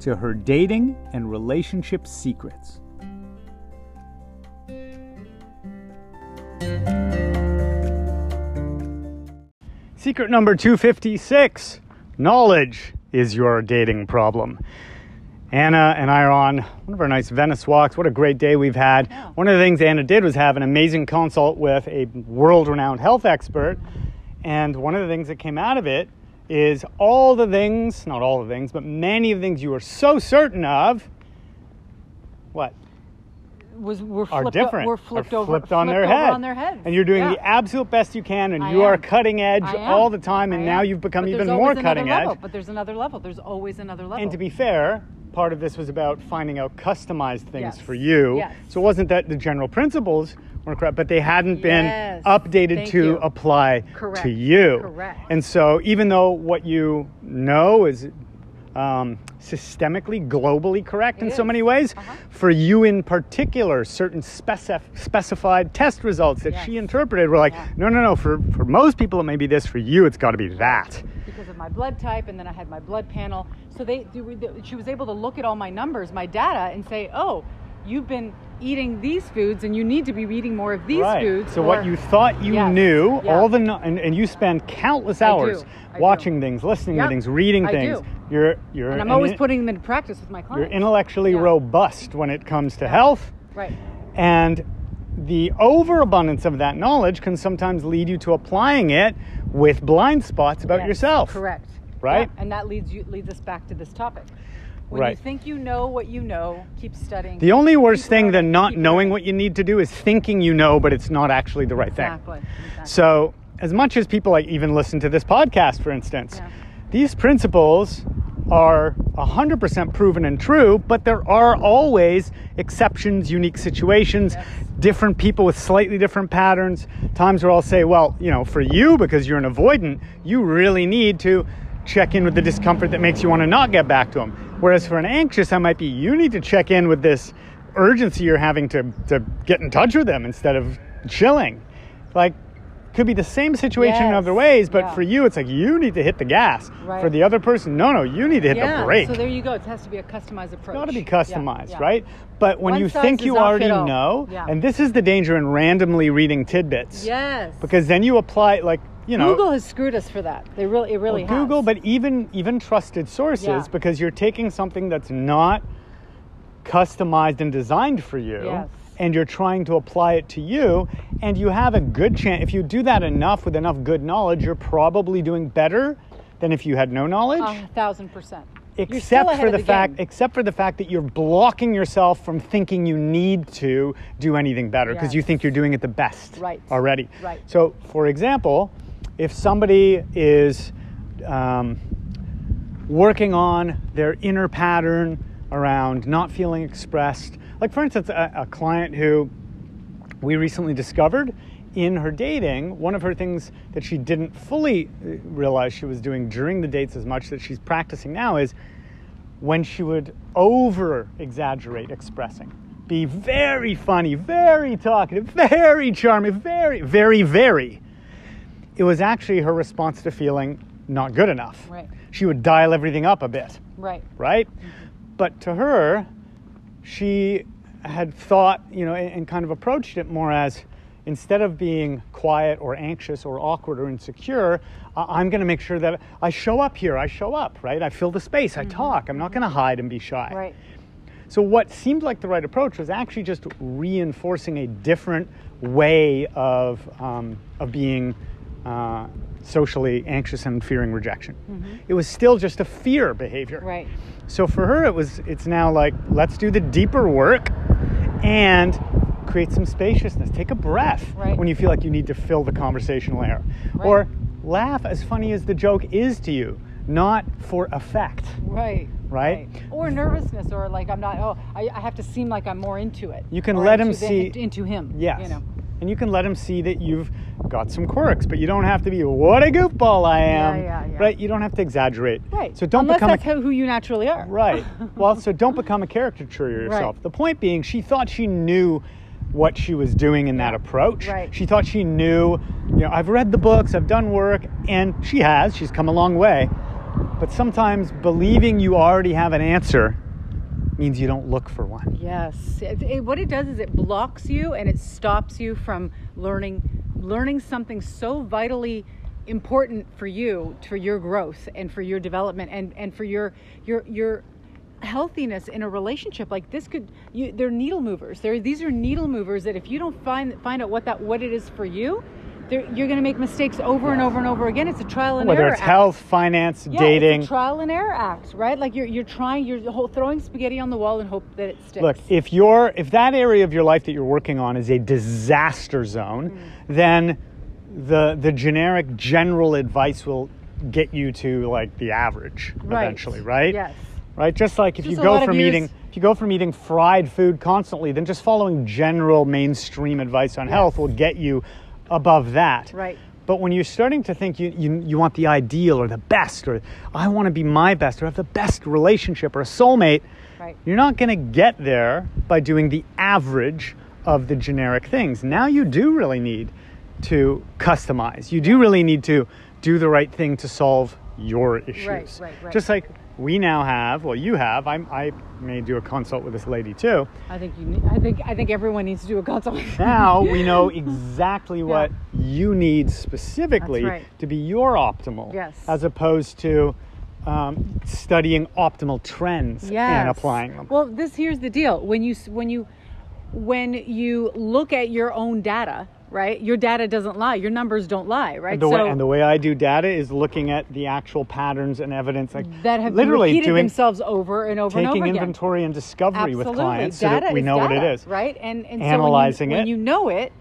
to her dating and relationship secrets. Secret number 256 Knowledge is your dating problem. Anna and I are on one of our nice Venice walks. What a great day we've had. One of the things Anna did was have an amazing consult with a world renowned health expert. And one of the things that came out of it is all the things, not all the things, but many of the things you are so certain of, what? was were Are flipped, different. Were flipped are over, flipped on their head. on their heads. And you're doing Yeah. the absolute best you can, and I you are cutting edge all the time, and now you've become But even more cutting level, edge. But there's another level. There's always another level. And to be fair, part of this was about finding out customized things Yes. for you. Yes. So it wasn't that the general principles weren't correct, but they hadn't been updated Thank to you. apply Correct. to you. Correct. And so even though what you know is um, systemically, globally correct in It so many ways, Uh-huh. for you in particular, certain specif- specified test results that Yes. she interpreted were like, Yeah. no, no, no, for, for most people it may be this, for you it's got to be that. because of my blood type, and then I had my blood panel. So they, she was able to look at all my numbers, my data, and say, "Oh, you've been eating these foods, and you need to be eating more of these right. foods." So or- what you thought you Yes. knew, Yeah. all the and, and you spend countless hours I do. watching things, listening Yep. to things, reading I things. do. You're you're and I'm always in- putting them into practice with my clients. you're intellectually Yeah. robust when it comes to health, Right. and the overabundance of that knowledge can sometimes lead you to applying it with blind spots about Yes, yourself. Correct. Right? Yeah, And that leads you leads us back to this topic. When Right. you think you know what you know, keep studying. The only worst Keep thing than not knowing learning. what you need to do is thinking you know, but it's not actually the right thing. Exactly. exactly. So, as much as people like even listen to this podcast, for instance, Yeah. these principles are 100% proven and true, but there are always exceptions, unique situations, Yes. different people with slightly different patterns. Times where I'll say, well, you know, for you, because you're an avoidant, you really need to check in with the discomfort that makes you want to not get back to them. Whereas for an anxious, I might be, you need to check in with this urgency you're having to, to get in touch with them instead of chilling. Like, could be the same situation in other ways, but Yeah. for you, it's like you need to hit the gas. Right. For the other person, no, no, you need to hit yeah. the brake. So there you go. It has to be a customized approach. It's got to be customized, yeah. right? But when One you think you already know, and this is the danger in randomly reading tidbits, Yes. because then you apply, like, you know, Google has screwed us for that. They really, it really well, Google, but even even trusted sources, Yeah. because you're taking something that's not customized and designed for you, Yes. and you're trying to apply it to you, and you have a good chance. If you do that enough with enough good knowledge, you're probably doing better than if you had no knowledge. a thousand percent. Except for of the, fact game. except for the fact that you're blocking yourself from thinking you need to do anything better because you think you're doing it the best Right. already Right. so for example if somebody is um, working on their inner pattern around not feeling expressed like for instance a, a client who we recently discovered in her dating, one of her things that she didn't fully uh, realize she was doing during the dates as much that she's practicing now is when she would over exaggerate expressing. Be very funny, very talkative, very charming, very, very, very. It was actually her response to feeling not good enough. Right. She would dial everything up a bit Right. right? Mm-hmm. But to her, she had thought, you know, and, and kind of approached it more as instead of being quiet or anxious or awkward or insecure, I'm going to make sure that I show up here. I show up, right? I fill the space. I mm-hmm. talk. I'm not going to mm-hmm. hide and be shy. Right. So what seemed like the right approach was actually just reinforcing a different way of um, of being uh, socially anxious and fearing rejection. It was still just a fear behavior. Right. So for her, it was. It's now like let's do the deeper work, and create some spaciousness. Take a breath Right. when you feel like you need to fill the conversational air, Right. or laugh as funny as the joke is to you. not for effect. Right. Right? Or nervousness, or like I'm not. Oh, I, I have to seem like I'm more into it. You can let him into the- see- into him. Yes. You know. And you can let them see that you've got some quirks, but you don't have to be what a goofball I am. Yeah, yeah, yeah. Right? You don't have to exaggerate. Right. So don't Unless become that's a how, who you naturally are. Right. Well, so don't become a caricature of yourself. The point being, she thought she knew what she was doing in that approach. Right. She thought she knew, you know, I've read the books, I've done work, and she has. She's come a long way. But sometimes believing you already have an answer means you don't look for one. Yes. It, it- what it does is it blocks you and it stops you from learning learning something so vitally important for you for your growth and for your development and and for your your your healthiness in a relationship like this could you they're needle movers they're these are needle movers that if you don't find find out what that what it is for you you're going to make mistakes over and over and over again it's a trial and Whether error it's act. health, finance, Yeah, dating. it's a trial and error act, right? Like you're you're trying, you're throwing spaghetti on the wall and hope that it sticks. Look, if you're if that area of your life that you're working on is a disaster zone, Mm. then the the generic general advice will get you to like the average Right. eventually, right? Yes. Right? Just like if Just you go from eating if you go from eating fried food constantly, then just following general mainstream advice on health will get you above that. Right. But when you're starting to think you, you, you want the ideal or the best, or I want to be my best, or have the best relationship or a soulmate, Right. you're not going to get there by doing the average of the generic things. Now you do really need to customize. You do really need to do the right thing to solve your issues. right, right. Just like we now have, well, you have. I, I may do a consult with this lady too. I think you. Need, I think I think everyone needs to do a consult. Now we know exactly what you need specifically right. to be your optimal, Yes. as opposed to um, studying optimal trends and applying them. Well, this here's the deal. When you when you when you look at your own data, right? Your data doesn't lie. Your numbers don't lie, right? And the, way, and the way I do data is looking at the actual patterns and evidence, like that have literally repeated doing themselves over and over and over again. Taking inventory and discovery Absolutely. with clients so that we know what it is, right? And and Analyzing so when it. you, when you know it,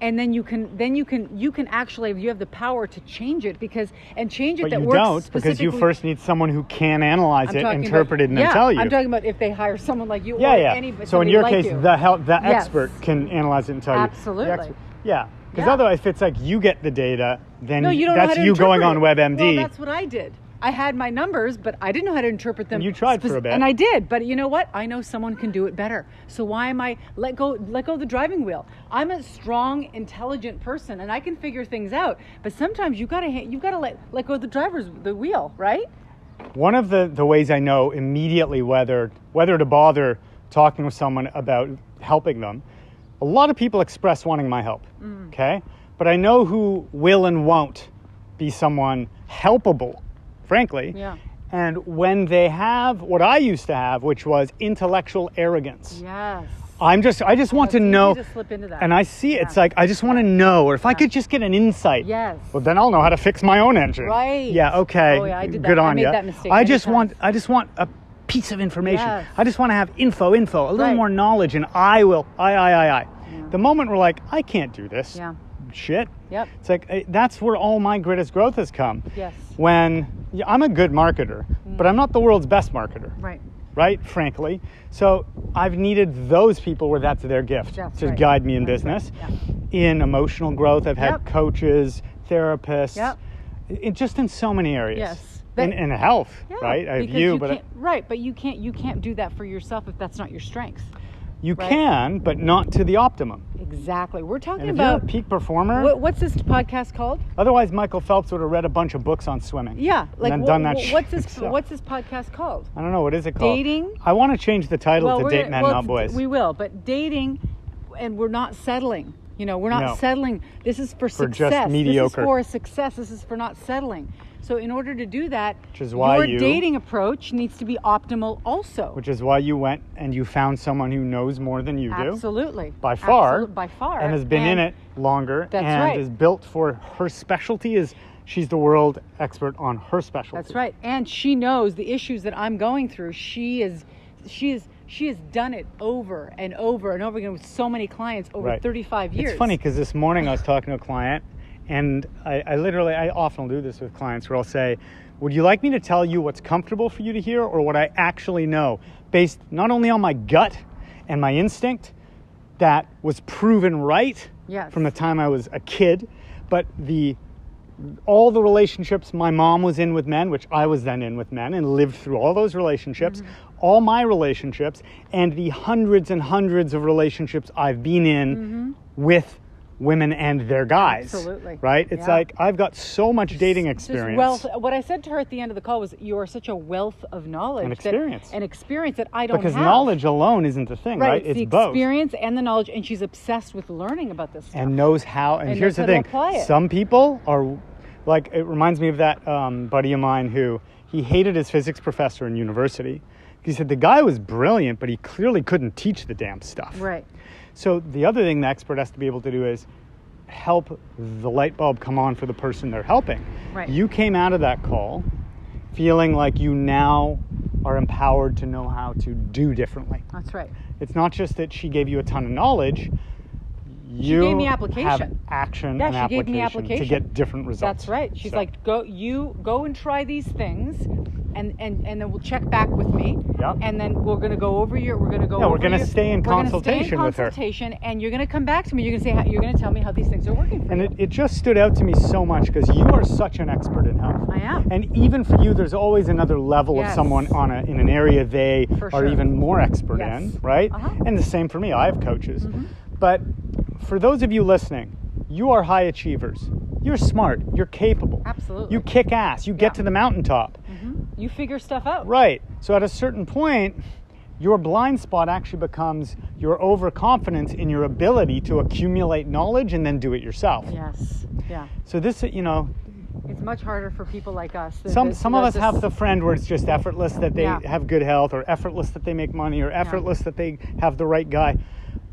and then you can then you can you can actually you have the power to change it because and change it But that you works don't because you first need someone who can analyze I'm it, interpret about, it, and yeah, then tell you. I'm talking about if they hire someone like you yeah, or yeah. any so in your like case, you. the help, the Yes. expert can analyze it and tell you. Absolutely. Yeah, because Yeah. otherwise, if it's like you get the data, then No, you don't know that's you going on. WebMD. Well, that's what I did. I had my numbers, but I didn't know how to interpret them. And you tried for a bit. And I did, but you know what? I know someone can do it better. So why am I let go let go of the driving wheel? I'm a strong, intelligent person, and I can figure things out. But sometimes you gotta you gotta let let go of the driver's the wheel, right? One of the, the ways I know immediately whether whether to bother talking with someone about helping them, a lot of people express wanting my help. Mm. Okay? But I know who will and won't be someone helpable, frankly. Yeah. And when they have what I used to have, which was intellectual arrogance. Yes. I'm just I just want It's to know to slip into that. and I see it. It's like I just want to know or if I could just get an insight. Yes. Well, then I'll know how to fix my own engine. Right. Yeah. Okay. Oh, yeah, I did that. Good I on made you. that mistake I many just want. I just want a piece of information. Yes. I just want to have info, info, a little Right. more knowledge, and I will. I, I, I, I. The moment we're like, I can't do this. Yeah. Shit. Yep. It's like eh, that's where all my greatest growth has come. Yes. When yeah, I'm a good marketer, but I'm not the world's best marketer Right. right? Frankly. So I've needed those people where that's their gift That's to right. guide me in That's business. right. In emotional growth, I've had Yep. coaches, therapists, Yep. in, just in so many areas. Yes. In, But- in health, Yeah, right? I have because you, but can't, right, but you can't you can't do that for yourself if that's not your strength. You right. can, but not to the optimum. Exactly. We're talking And if you're a about peak performer, what, what's this podcast called? otherwise Michael Phelps would have read a bunch of books on swimming. Yeah, like wha- done that shit what's this himself. what's this podcast called? I don't know what is it called. Dating? I want to change the title to we're Date gonna- Men well, Not Boys. We will, but dating, and we're not settling. You know, we're not No. settling. This is for, For just success. mediocre. This is for success. This is for not settling. So in order to do that, Which is why your you- dating approach needs to be optimal also. which is why you went and you found someone who knows more than you do. Absolutely. by far, Absolute- by far, and has been in it longer, That's and right. is built for her specialty. Is she's the world expert on her specialty? That's right. And she knows the issues that I'm going through. She is she is she has done it over and over and over again with so many clients over Right. 35 years. It's funny because this morning I was talking to a client, and I, I literally, I often do this with clients where I'll say, Would you like me to tell you what's comfortable for you to hear or what I actually know based not only on my gut and my instinct that was proven right Yes. from the time I was a kid, but the all the relationships my mom was in with men, which I was then in with men, and lived through all those relationships, Mm-hmm. all my relationships, and the hundreds and hundreds of relationships I've been in with women and their guys. Absolutely. Right? It's Yeah. like I've got so much dating experience. wealth. What I said to her at the end of the call was, "You are such a wealth of knowledge And that- experience. and experience that I don't because have." knowledge alone isn't the thing, right? It's, the both. experience and the knowledge, and she's obsessed with learning about this stuff. and knows how. And, And here's the thing: some people are like it reminds me of that um, buddy of mine who he hated his physics professor in university. He said the guy was brilliant, but he clearly couldn't teach the damn stuff. right. So the other thing the expert has to be able to do is help the light bulb come on for the person they're helping. Right. You came out of that call feeling like you now are empowered to know how to do differently. That's right. It's not just that she gave you a ton of knowledge. You gave me application. have action Yeah, and she application, gave me application to get different results. That's right. She's So, like, go you go and try these things, and and and then we'll check back with me. Yep. And then we're gonna go over your. We're gonna go. Yeah, we're over gonna your- stay in we're gonna stay in consultation with her. consultation, and you're gonna come back to me. You're gonna say how, you're gonna tell me how these things are working for and you. it, it just stood out to me so much because you are such an expert in health. I am. And even for you, there's always another level of someone on a, in an area they For are sure. even more expert Yes. in, right? Uh-huh. And the same for me. I have coaches. Mm-hmm. But for those of you listening, you are high achievers. You're smart. You're capable. Absolutely. You kick ass. You get Yeah. to the mountaintop. You figure stuff out. Right. So at a certain point, your blind spot actually becomes your overconfidence in your ability to accumulate knowledge and then do it yourself. Yes. Yeah. So this, you know, It's much harder for people like us. some some of us have the friend where it's just effortless that they Yeah. have good health, or effortless that they make money, or effortless that they have the right guy.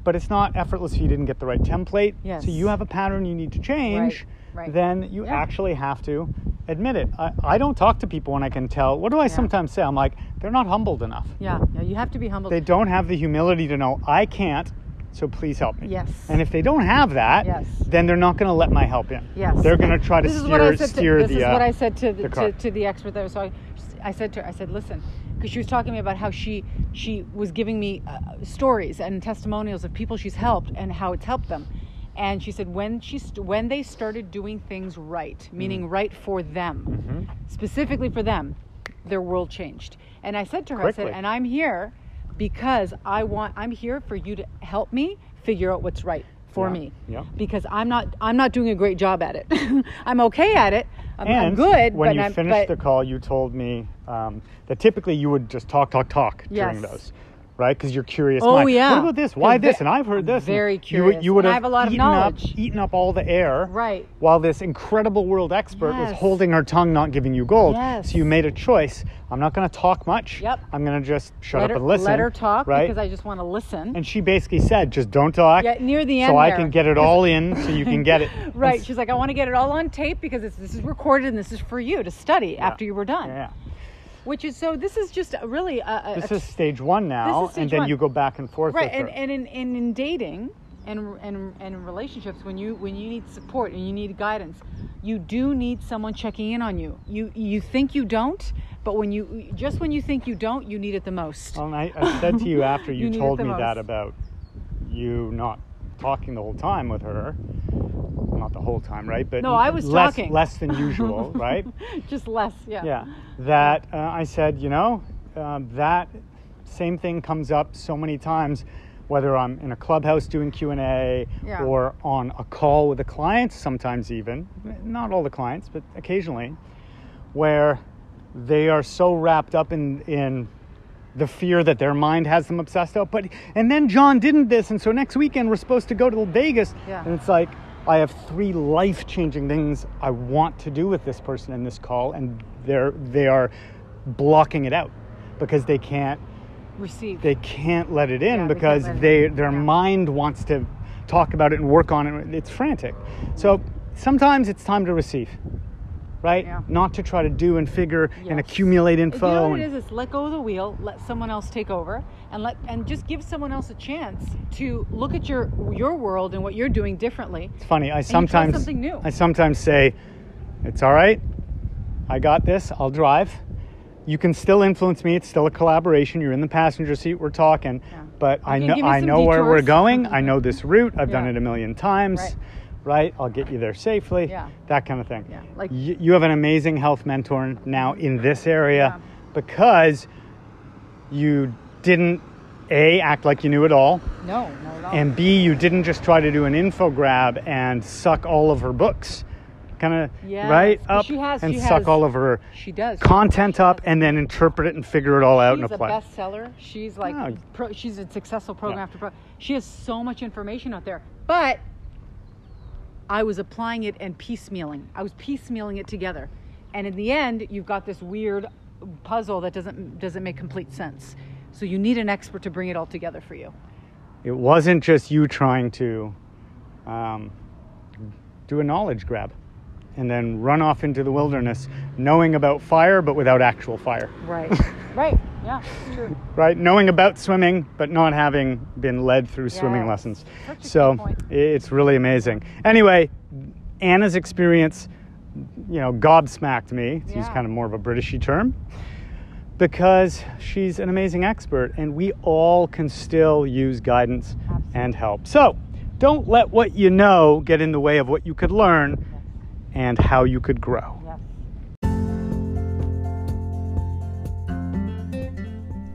But it's not effortless if you didn't get the right template. Yes. So you have a pattern you need to change. right. Then you Yeah. actually have to admit it. I, I don't talk to people when I can tell. What do I sometimes say? I'm like, they're not humbled enough. Yeah. Yeah. You have to be humble. They don't have the humility to know I can't, so please help me. Yes. And if they don't have that, Yes. then they're not going to let my help in. Yes. They're going to try to this is steer what I said steer to, this the. is uh, what I said to the the, to, to the expert there. So I, I said to her, I said, listen, because she was talking to me about how she she was giving me uh, stories and testimonials of people she's helped and how it's helped them. And she said when she st- when they started doing things right, meaning right for them, Mm-hmm. specifically for them, their world changed. And I said to her, I said, and I'm here because I want I'm here for you to help me figure out what's right for Yeah, me yeah. because I'm not I'm not doing a great job at it. I'm okay at it. I'm, I'm good, when you I'm, finished but, the call, you told me um, that typically you would just talk, talk, talk during those, right? Because you're curious. Oh, mind. yeah. What about this? Why this? And I've heard this. Very You, curious. you would And I have, have a lot of eaten up, knowledge. eaten up all the air. Right. While this incredible world expert was holding her tongue, not giving you gold. Yes. So you made a choice. I'm not going to talk much. Yep. I'm going to just shut let up her, and listen. let her talk right? because I just want to listen. and she basically said, just don't talk. Yeah, near the end So I can get it all in so you can get it. right. She's like, I want to get it all on tape because it's, this is recorded and this is for you to study after you were done. Yeah. Which is so. This is just really a, a, This is stage one now, stage and then one. you go back and forth right and, and in, and in dating and, and and in relationships when you when you need support and you need guidance you do need someone checking in on you you you think you don't but when you just when you think you don't you need it the most Well, and I, I said to you after you, You told me that about you not talking the whole time with her. Whole time, right? But No, I was less, talking. less than usual, right? just less yeah Yeah. That uh, I said, you know, um, that same thing comes up so many times, whether I'm in a clubhouse doing Q and A Yeah. or on a call with a client, sometimes even not all the clients, but occasionally, where they are so wrapped up in in the fear that their mind has them obsessed out. But and then John didn't this, and so next weekend we're supposed to go to Vegas, Yeah. and it's like. I have three life-changing things I want to do with this person in this call, and they're they are blocking it out because they can't receive they can't let it in Yeah, because they in. their Yeah. mind wants to talk about it and work on it. It's frantic. So sometimes it's time to receive, right? Yeah. Not to try to do and figure and Yes. accumulate You info. know what it and- is? Is let go of the wheel, let someone else take over, and let and just give someone else a chance to look at your your world and what you're doing differently. It's funny. I sometimes something new. I sometimes say, "It's all right. I got this. I'll drive. You can still influence me. It's still a collaboration. You're in the passenger seat. We're talking, Yeah. but You I know I know where we're going. I know this route. I've done it a million times. Right. Right. I'll get you there safely. Yeah. That kind of thing. Yeah, like- Y- you have an amazing health mentor now in this area Yeah. because you didn't a act like you knew it all No, not at all. and b you didn't just try to do an info grab and suck all of her books kind of Yes, right up she has- and she suck has- all of her she does. content up and then interpret it and figure it all out she's and a apply it. bestseller. She's like, Oh. pro, she's a successful program Yeah. after program. She has so much information out there, but I was applying it and piecemealing. I was piecemealing it together, and in the end, you've got this weird puzzle that doesn't doesn't make complete sense. So you need an expert to bring it all together for you. it wasn't just you trying to um, do a knowledge grab and then run off into the wilderness knowing about fire but without actual fire Right. right. Yeah. It's true. right? Knowing about swimming, but not having been led through swimming lessons. Such a key so it's really amazing. Anyway, Anna's experience, you know, gobsmacked me. Yeah. kind of more of a Britishy term. Because she's an amazing expert, and we all can still use guidance and help. So, don't let what you know get in the way of what you could learn and how you could grow.